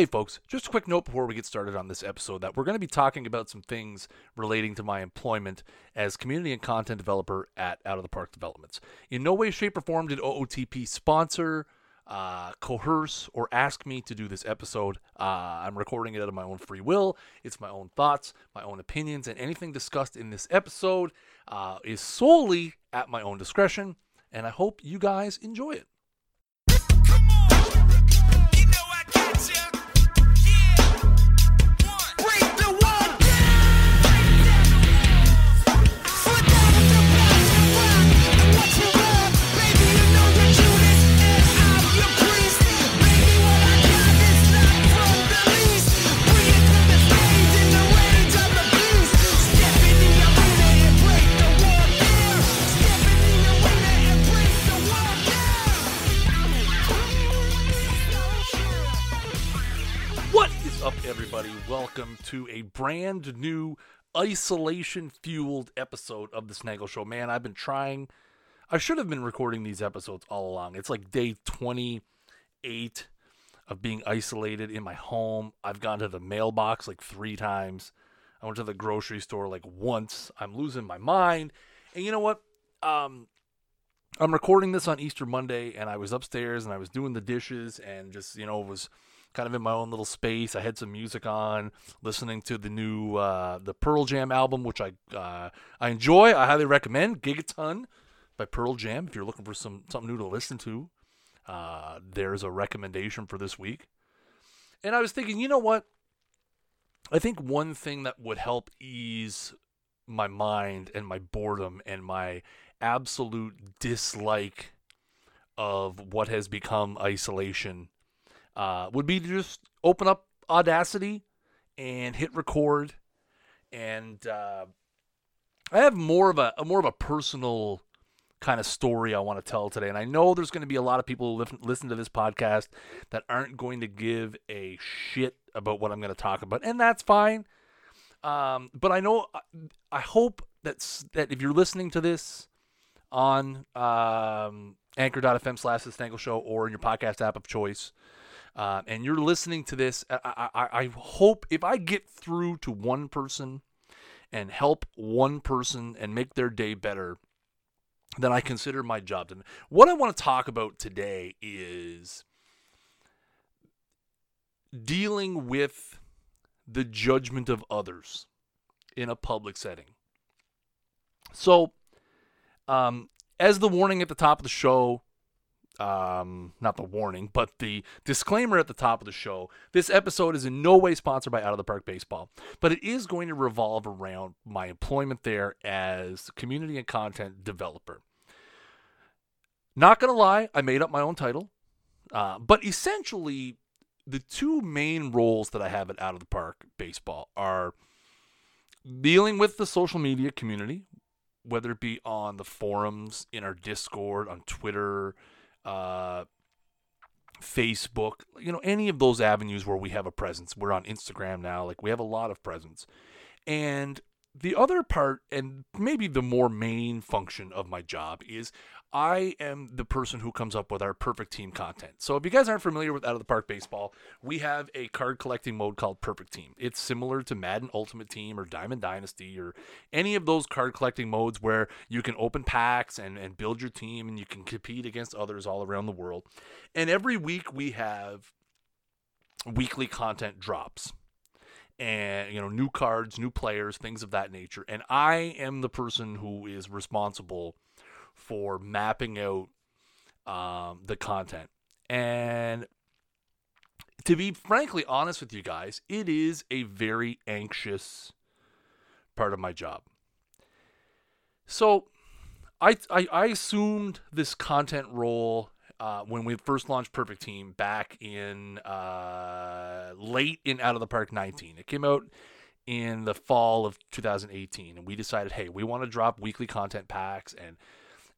Hey, folks, just a quick note before we get started on this episode that we're going to be talking about some things relating to my employment as community and content developer at Out of the Park Developments. In no way, shape, or form did OOTP sponsor, uh, coerce, or ask me to do this episode. Uh, I'm recording it out of my own free will. It's my own thoughts, my own opinions, and anything discussed in this episode uh, is solely at my own discretion. And I hope you guys enjoy it. To a brand new isolation fueled episode of the Snaggle Show. Man, I've been trying. I should have been recording these episodes all along. It's like day 28 of being isolated in my home. I've gone to the mailbox like three times. I went to the grocery store like once. I'm losing my mind. And you know what? Um, I'm recording this on Easter Monday, and I was upstairs and I was doing the dishes and just, you know, was kind of in my own little space. I had some music on, listening to the new uh, the Pearl Jam album, which I uh, I enjoy. I highly recommend Gigaton by Pearl Jam. If you're looking for some something new to listen to, uh, there's a recommendation for this week. And I was thinking, you know what? I think one thing that would help ease my mind and my boredom and my absolute dislike of what has become isolation uh, would be to just open up Audacity and hit record. And uh, I have more of a, a more of a personal kind of story I want to tell today. And I know there's going to be a lot of people who listen, to this podcast that aren't going to give a shit about what I'm going to talk about, and that's fine. Um, but I know I hope that's that if you're listening to this on um, anchor.fm slash the Snaggle Show or in your podcast app of choice, uh, and you're listening to this, I, I, I hope if I get through to one person and help one person and make their day better, then I consider my job done. What I want to talk about today is dealing with the judgment of others in a public setting. So, um, as the warning at the top of the show, um, not the warning, but the disclaimer at the top of the show. This episode is in no way sponsored by Out of the Park Baseball, but it is going to revolve around my employment there as community and content developer. Not gonna lie, I made up my own title, uh, but essentially, the two main roles that I have at Out of the Park Baseball are dealing with the social media community, whether it be on the forums, in our Discord, on Twitter, uh, Facebook, you know, any of those avenues where we have a presence. We're on Instagram now, like we have a lot of presence. And the other part, and maybe the more main function of my job, is I am the person who comes up with our perfect team content. So if you guys aren't familiar with Out of the Park Baseball, we have a card collecting mode called Perfect Team. It's similar to Madden Ultimate Team or Diamond Dynasty or any of those card collecting modes where you can open packs and, and build your team and you can compete against others all around the world. And every week we have weekly content drops and you know new cards new players things of that nature. And i am the person who is responsible for mapping out um, the content. And to be frankly honest with you guys it is a very anxious part of my job. So i i, I assumed this content role uh, when we first launched Perfect Team back in uh, late in Out of the Park 19. It came out in the fall of 2018, and we decided, hey, we want to drop weekly content packs, and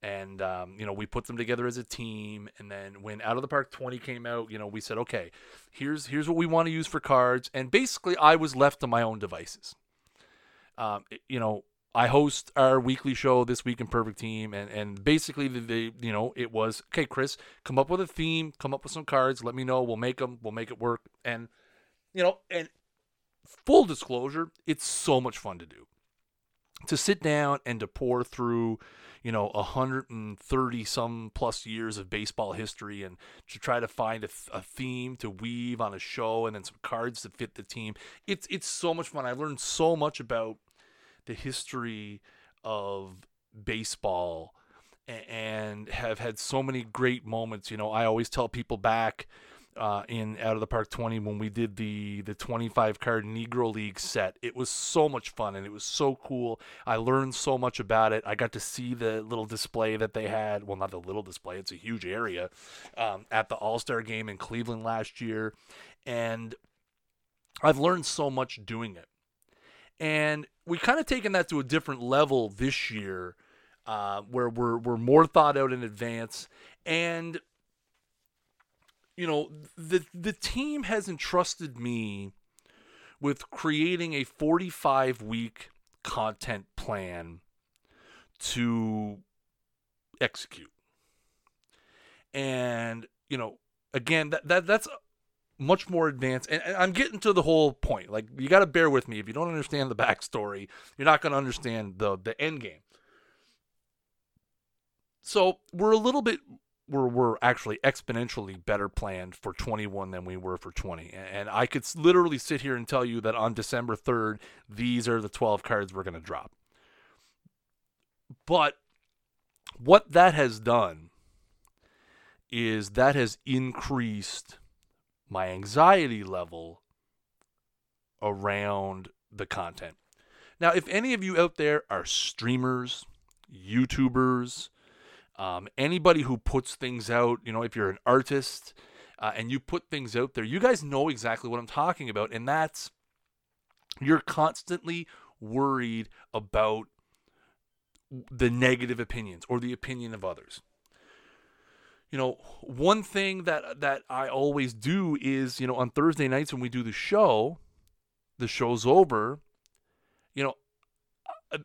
and um, you know we put them together as a team. And then when Out of the Park 20 came out, you know we said, okay, here's here's what we want to use for cards, and basically I was left to my own devices. Um, it- you know, I host our weekly show this week in Perfect Team, and and basically the, you know it was okay, Chris, come up with a theme, come up with some cards, let me know, we'll make them, we'll make it work, and you know, and full disclosure, it's so much fun to do. To sit down and to pour through, you know, 130 some plus years of baseball history and to try to find a, a theme to weave on a show and then some cards to fit the team. It's it's so much fun. I learned so much about the history of baseball and have had so many great moments. You know, I always tell people back uh, in Out of the Park 20 when we did the the 25 card Negro League set. It was so much fun and it was so cool. I learned so much about it. I got to see the little display that they had. Well, not the little display; it's a huge area um, at the All Star game in Cleveland last year, and I've learned so much doing it. And we kind of taken that to a different level this year, uh, where we're we're more thought out in advance and you know, the the team has entrusted me with creating a 45 week content plan to execute. And, you know, again, that, that that's much more advanced. And, I'm getting to the whole point. Like, you got to bear with me. If you don't understand the backstory, you're not going to understand the, the end game. So, we're a little bit we're, we're actually exponentially better planned for 21 than we were for 20. And I could literally sit here and tell you that on December 3rd, these are the 12 cards we're going to drop. But what that has done is that has increased my anxiety level around the content. Now, if any of you out there are streamers, YouTubers, um, anybody who puts things out, you know, if you're an artist uh, and you put things out there, you guys know exactly what I'm talking about. And that's you're constantly worried about the negative opinions or the opinion of others. You know, one thing that that I always do is, you know, on Thursday nights when we do the show, the show's over, you know,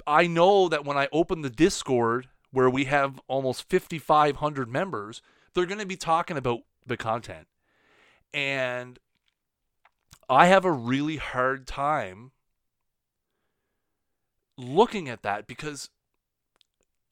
I know that when I open the Discord where we have almost 5,500 members, they're going to be talking about the content. And I have a really hard time looking at that because,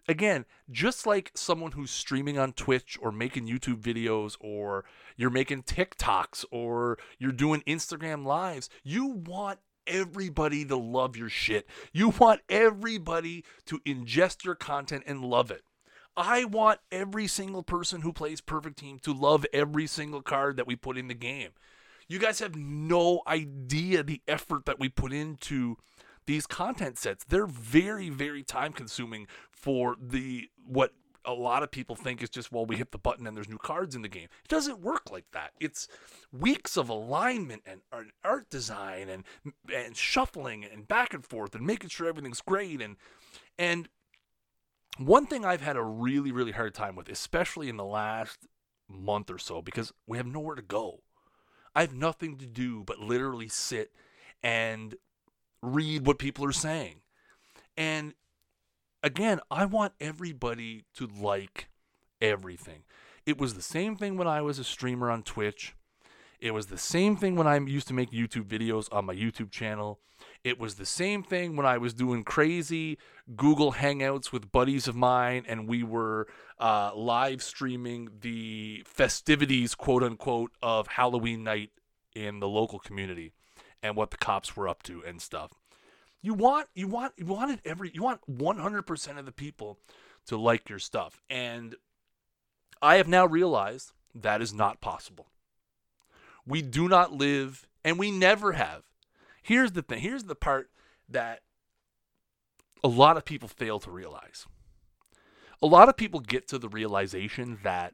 again, just like someone who's streaming on Twitch or making YouTube videos or you're making TikToks or you're doing Instagram lives, you want everybody to love your shit. You want everybody to ingest your content and love it. I want every single person who plays Perfect Team to love every single card that we put in the game. You guys have no idea the effort that we put into these content sets. They're very, very time consuming for the what a lot of people think is just well we hit the button and there's new cards in the game. It doesn't work like that. It's weeks of alignment and art design and and shuffling and back and forth and making sure everything's great. And and one thing I've had a really really hard time with especially in the last month or so because we have nowhere to go. I have nothing to do but literally sit and read what people are saying and again, I want everybody to like everything. It was the same thing when I was a streamer on Twitch. It was the same thing when I used to make YouTube videos on my YouTube channel. It was the same thing when I was doing crazy Google Hangouts with buddies of mine and we were uh, live streaming the festivities, quote unquote, of Halloween night in the local community and what the cops were up to and stuff. You want you want you wanted every you want 100% of the people to like your stuff. And I have now realized that is not possible. We do not live and we never have. Here's the thing. Here's the part that a lot of people fail to realize. A lot of people get to the realization that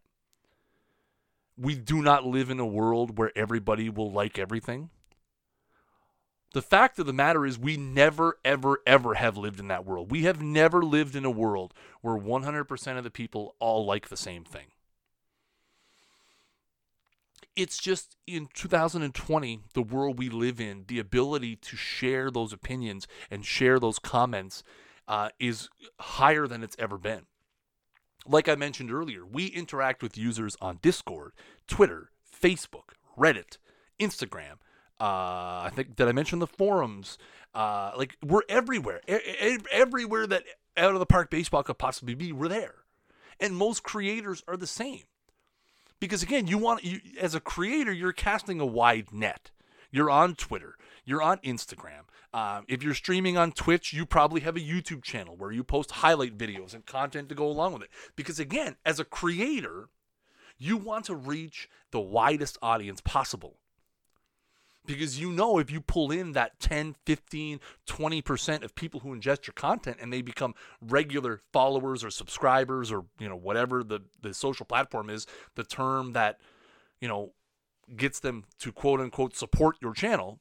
we do not live in a world where everybody will like everything. The fact of the matter is, we never, ever, ever have lived in that world. We have never lived in a world where 100% of the people all like the same thing. It's just in 2020, the world we live in, the ability to share those opinions and share those comments uh, is higher than it's ever been. Like I mentioned earlier, we interact with users on Discord, Twitter, Facebook, Reddit, Instagram Uh, I think did I mention the forums? Uh, like we're everywhere, e- e- everywhere that out of the park baseball could possibly be. We're there, and most creators are the same. Because again, you want you as a creator, you're casting a wide net. You're on Twitter, you're on Instagram. Um, if you're streaming on Twitch, you probably have a YouTube channel where you post highlight videos and content to go along with it. Because again, as a creator, you want to reach the widest audience possible. Because you know if you pull in that 10, 15, 20% of people who ingest your content and they become regular followers or subscribers or, you know, whatever the, the social platform is, the term that, you know, gets them to quote unquote support your channel,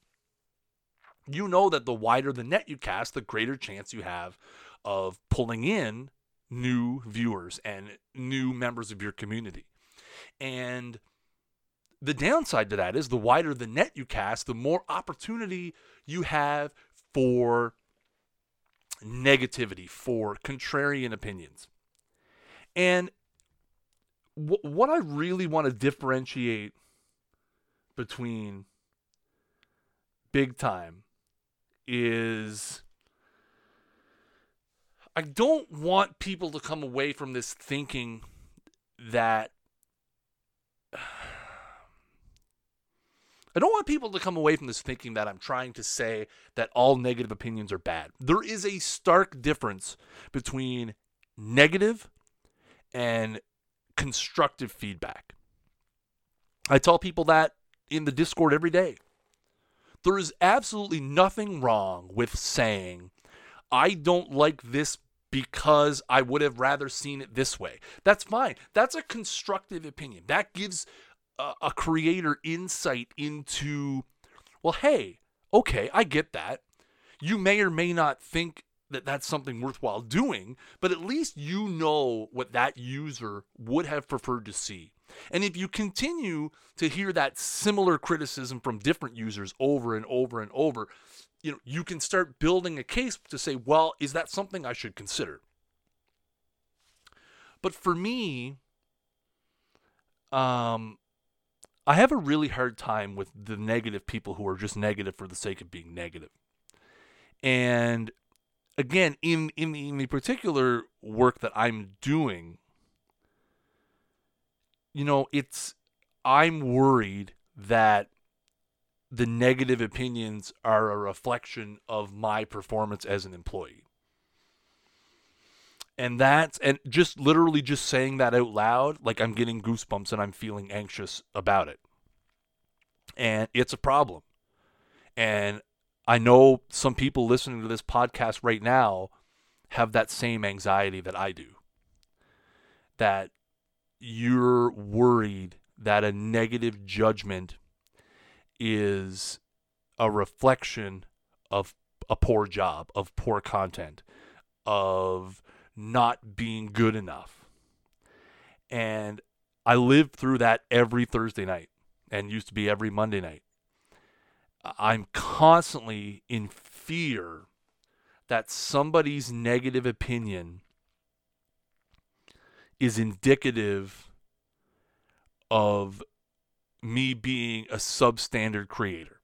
you know that the wider the net you cast, the greater chance you have of pulling in new viewers and new members of your community. And the downside to that is the wider the net you cast, the more opportunity you have for negativity, for contrarian opinions. And w- what I really want to differentiate between big time is I don't want people to come away from this thinking that I don't want people to come away from this thinking that I'm trying to say that all negative opinions are bad. There is a stark difference between negative and constructive feedback. I tell people that in the Discord every day. There is absolutely nothing wrong with saying, I don't like this because I would have rather seen it this way. That's fine. That's a constructive opinion. That gives a, creator insight into, well, hey, okay, I get that. You may or may not think that that's something worthwhile doing, but at least you know what that user would have preferred to see. And if you continue to hear that similar criticism from different users over and over and over, you know, you can start building a case to say, well, is that something I should consider? But for me, um, I have a really hard time with the negative people who are just negative for the sake of being negative. And again, in in in the particular work that I'm doing, you know, it's I'm worried that the negative opinions are a reflection of my performance as an employee. And that's and just literally just saying that out loud, like I'm getting goosebumps and I'm feeling anxious about it. And it's a problem. And I know some people listening to this podcast right now have that same anxiety that I do. That you're worried that a negative judgment is a reflection of a poor job, of poor content, of not being good enough. And I lived through that every Thursday night and used to be every Monday night. I'm constantly in fear that somebody's negative opinion is indicative of me being a substandard creator.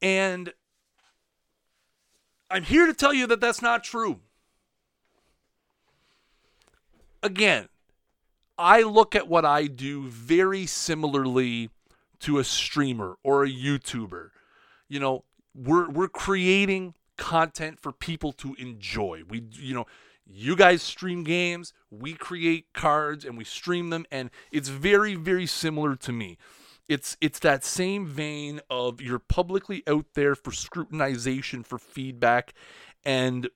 And I'm here to tell you that that's not true. Again, I look at what I do very similarly to a streamer or a YouTuber. You know, we're we're creating content for people to enjoy. We you know, you guys stream games, we create cards and we stream them and it's very very similar to me. It's it's that same vein of you're publicly out there for scrutinization for feedback. And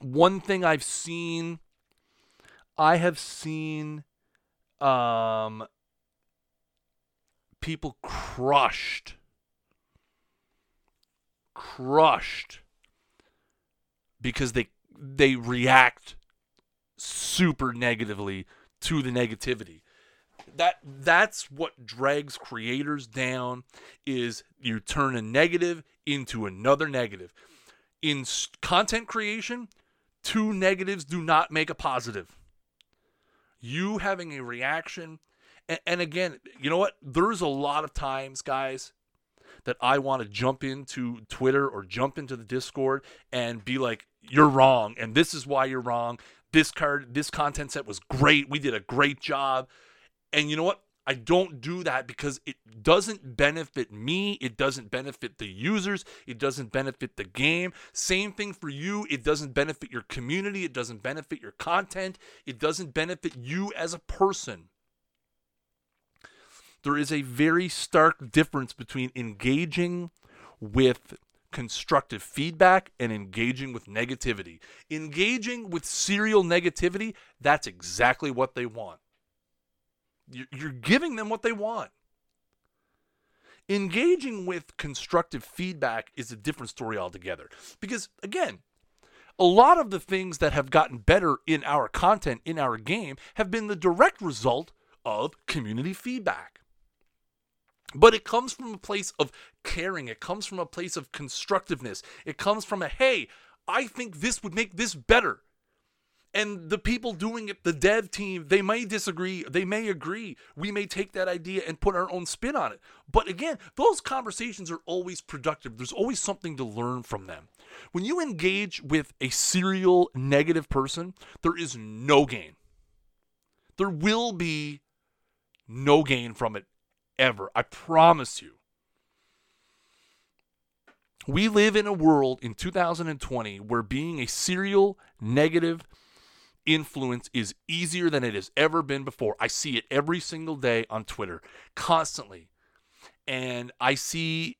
one thing I've seen I have seen um people crushed crushed because they they react super negatively to the negativity that that's what drags creators down is you turn a negative into another negative in content creation two negatives do not make a positive you having a reaction And, and again, you know what? There's a lot of times, guys, that I want to jump into Twitter or jump into the Discord and be like, you're wrong, and this is why you're wrong. This card, this content set was great. We did a great job. And you know what? I don't do that because it doesn't benefit me. It doesn't benefit the users. It doesn't benefit the game. Same thing for you. It doesn't benefit your community. It doesn't benefit your content. It doesn't benefit you as a person. There is a very stark difference between engaging with constructive feedback and engaging with negativity. Engaging with serial negativity, that's exactly what they want. You're giving them what they want. Engaging with constructive feedback is a different story altogether. Because, again, a lot of the things that have gotten better in our content, in our game, have been the direct result of community feedback. But it comes from a place of caring. It comes from a place of constructiveness. It comes from a, hey, I think this would make this better and the people doing it the dev team they may disagree they may agree. We may take that idea and put our own spin on it. But again those conversations are always productive. There's always something to learn from them. When you engage with a serial negative person there is no gain. There will be no gain from it ever. I promise you. We live in a world in 2020 where being a serial negative influence is easier than it has ever been before. I see it every single day on Twitter, constantly. And I see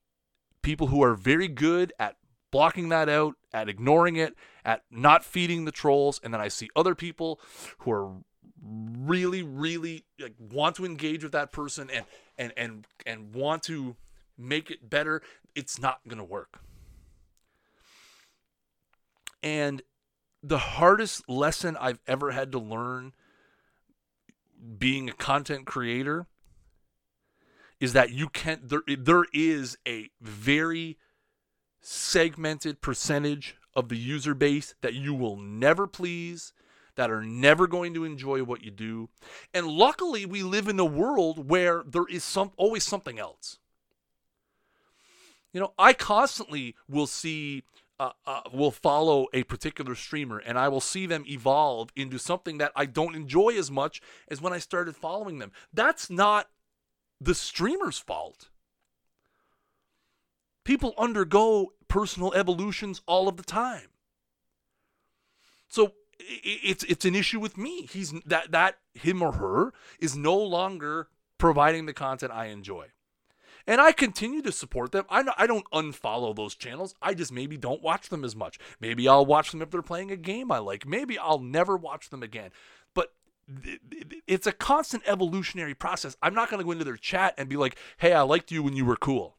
people who are very good at blocking that out, at ignoring it, at not feeding the trolls. And then I see other people who are really, really like, want to engage with that person and and and and want to make it better. It's not gonna work. And the hardest lesson I've ever had to learn being a content creator is that you can't there there is a very segmented percentage of the user base that you will never please that are never going to enjoy what you do. And luckily we live in a world where there is some always something else. You know i constantly will see uh, uh, will follow a particular streamer and I will see them evolve into something that I don't enjoy as much as when I started following them. That's not the streamer's fault. People undergo personal evolutions all of the time. So it's it's an issue with me. He's that that him or her is no longer providing the content I enjoy. And I continue to support them. I, I don't unfollow those channels. I just maybe don't watch them as much. Maybe I'll watch them if they're playing a game I like. Maybe I'll never watch them again. But it's a constant evolutionary process. I'm not going to go into their chat and be like, hey, I liked you when you were cool.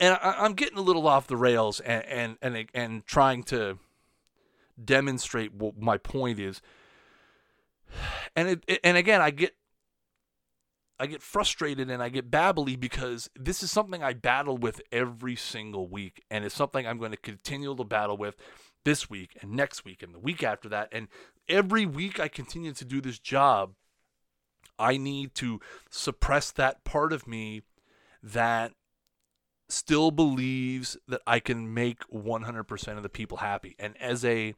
And I, am getting a little off the rails and, and, and, and trying to demonstrate what my point is. And it, and again, I get I get frustrated and I get babbly because this is something I battle with every single week. And it's something I'm going to continue to battle with this week and next week and the week after that. And every week I continue to do this job, I need to suppress that part of me that still believes that I can make 100% of the people happy. And as a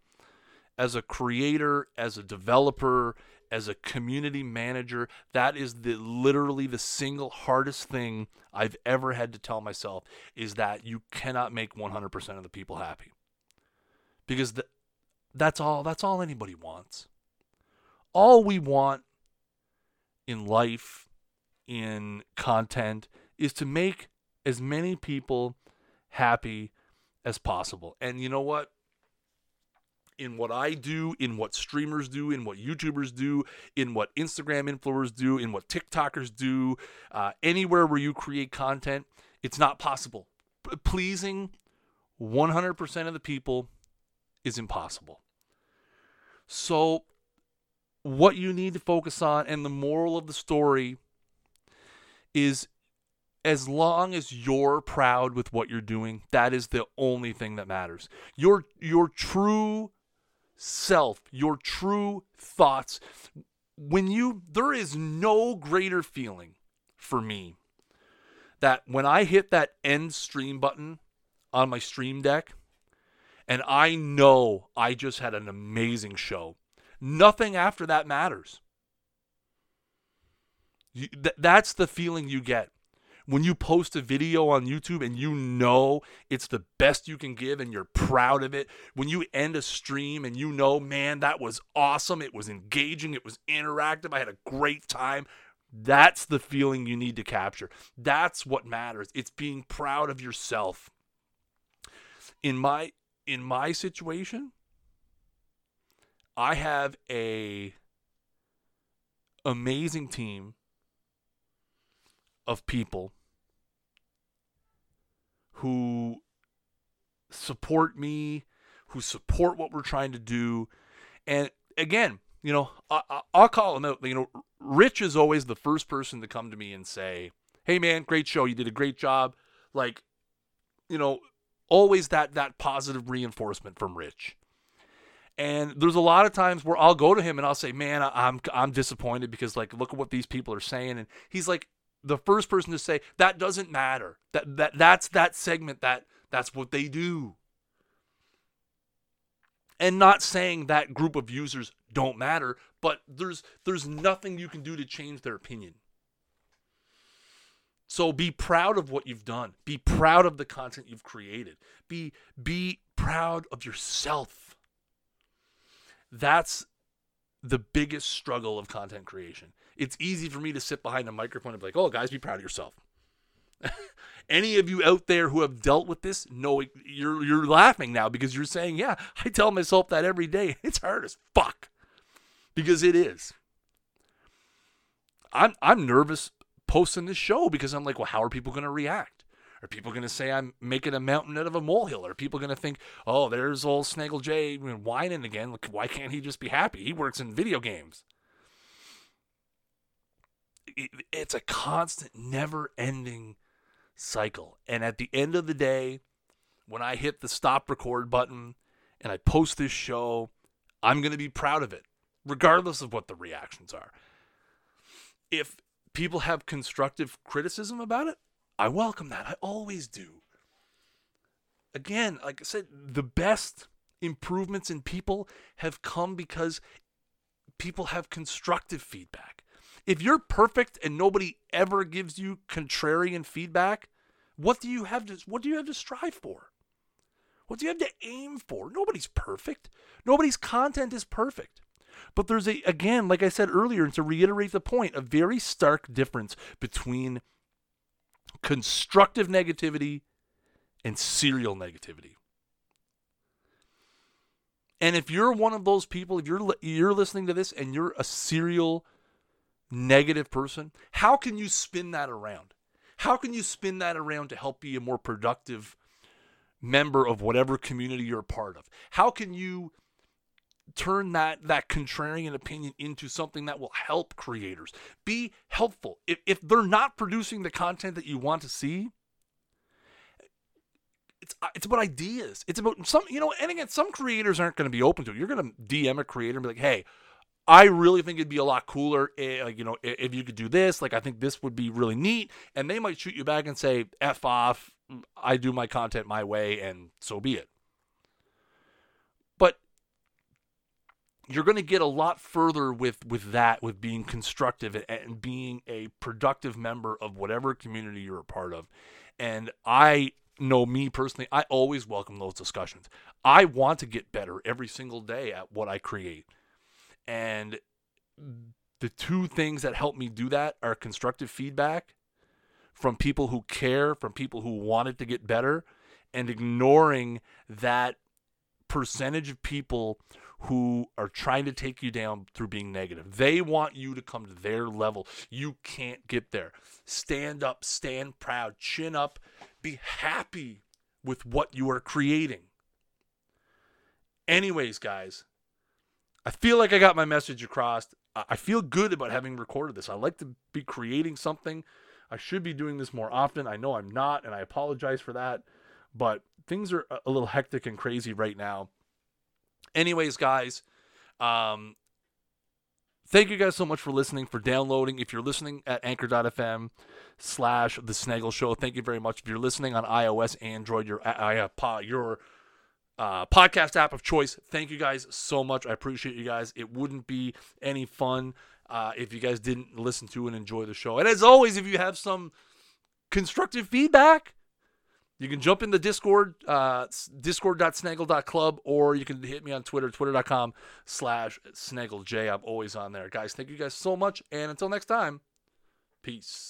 as a creator, as a developer, as a community manager, that is the literally the single hardest thing I've ever had to tell myself is that you cannot make 100% of the people happy. Because the, that's all that's all anybody wants. All we want in life, in content is to make as many people happy as possible. And you know what? In what I do, in what streamers do, in what YouTubers do, in what Instagram influencers do, in what TikTokers do, uh, anywhere where you create content, it's not possible. P- pleasing 100% of the people is impossible. So, what you need to focus on, and the moral of the story is as long as you're proud with what you're doing, that is the only thing that matters. Your your true self, your true thoughts. when you there is no greater feeling for me that when I hit that end stream button on my stream deck and I know I just had an amazing show. Nothing after that matters. You, th- that's the feeling you get when you post a video on YouTube and you know it's the best you can give and you're proud of it, when you end a stream and you know, man, that was awesome, it was engaging, it was interactive, I had a great time. That's the feeling you need to capture. That's what matters. It's being proud of yourself. In my in my situation, I have a amazing team of people who support me, who support what we're trying to do. And again, you know, I, will call him out. You know, Rich is always the first person to come to me and say, "Hey, man, great show. You did a great job." Like, you know, always that that positive reinforcement from Rich. And there's a lot of times where I'll go to him and I'll say, "Man, I'm I'm disappointed because like look at what these people are saying." And he's like, the first person to say that doesn't matter. That that that's that segment that that's what they do. And not saying that group of users don't matter, but there's there's nothing you can do to change their opinion. So be proud of what you've done. Be proud of the content you've created. Be be proud of yourself. That's the biggest struggle of content creation it's easy for me to sit behind a microphone and be like, oh, guys, be proud of yourself. Any of you out there who have dealt with this, know you're you're laughing now because you're saying, yeah, I tell myself that every day. It's hard as fuck. Because it is. I'm I'm nervous posting this show because I'm like, well, how are people going to react? Are people going to say I'm making a mountain out of a molehill? Are people going to think, oh, there's old Snaggle J whining again? Why can't he just be happy? He works in video games it's a constant, never ending cycle. And at the end of the day, when I hit the stop record button and I post this show, I'm going to be proud of it, regardless of what the reactions are. If people have constructive criticism about it, I welcome that. I always do. Again, like I said, the best improvements in people have come because people have constructive feedback. If you're perfect and nobody ever gives you contrarian feedback, what do you have to what do you have to strive for? What do you have to aim for? Nobody's perfect. Nobody's content is perfect. But there's a again, like I said earlier, and to reiterate the point, a very stark difference between constructive negativity and serial negativity. And if you're one of those people, if you're you're listening to this and you're a serial negative person, how can you spin that around? How can you spin that around to help be a more productive member of whatever community you're a part of? How can you turn that that contrarian opinion into something that will help creators? Be helpful. If if they're not producing the content that you want to see, it's it's about ideas. It's about some you know, and again, some creators aren't going to be open to it. You're going to DM a creator and be like, "Hey, I really think it'd be a lot cooler, eh, you know, if you could do this. Like, I think this would be really neat. And they might shoot you back and say, "F off." I do my content my way, and so be it. But you're going to get a lot further with with that, with being constructive and being a productive member of whatever community you're a part of. And I know me personally, I always welcome those discussions. I want to get better every single day at what I create. And the two things that help me do that are constructive feedback from people who care, from people who want it to get better, and ignoring that percentage of people who are trying to take you down through being negative. They want you to come to their level. You can't get there. Stand up, stand proud, chin up, be happy with what you are creating. Anyways, guys, I feel like I got my message across. I feel good about having recorded this. I like to be creating something. I should be doing this more often. I know I'm not, and I apologize for that. But things are a little hectic and crazy right now. Anyways, guys, um, Thank you guys so much for listening, for downloading. If you're listening at anchor.fm slash the Snaggle Show, thank you very much. If you're listening on iOS, Android, your uh, your uh, podcast app of choice, thank you guys so much. I appreciate you guys. It wouldn't be any fun uh, if you guys didn't listen to and enjoy the show. And as always, if you have some constructive feedback, you can jump in the Discord, uh, discord.snaggle.club, or you can hit me on Twitter, twitter.com slash snagglej. I'm always on there. Guys, thank you guys so much. And until next time, peace.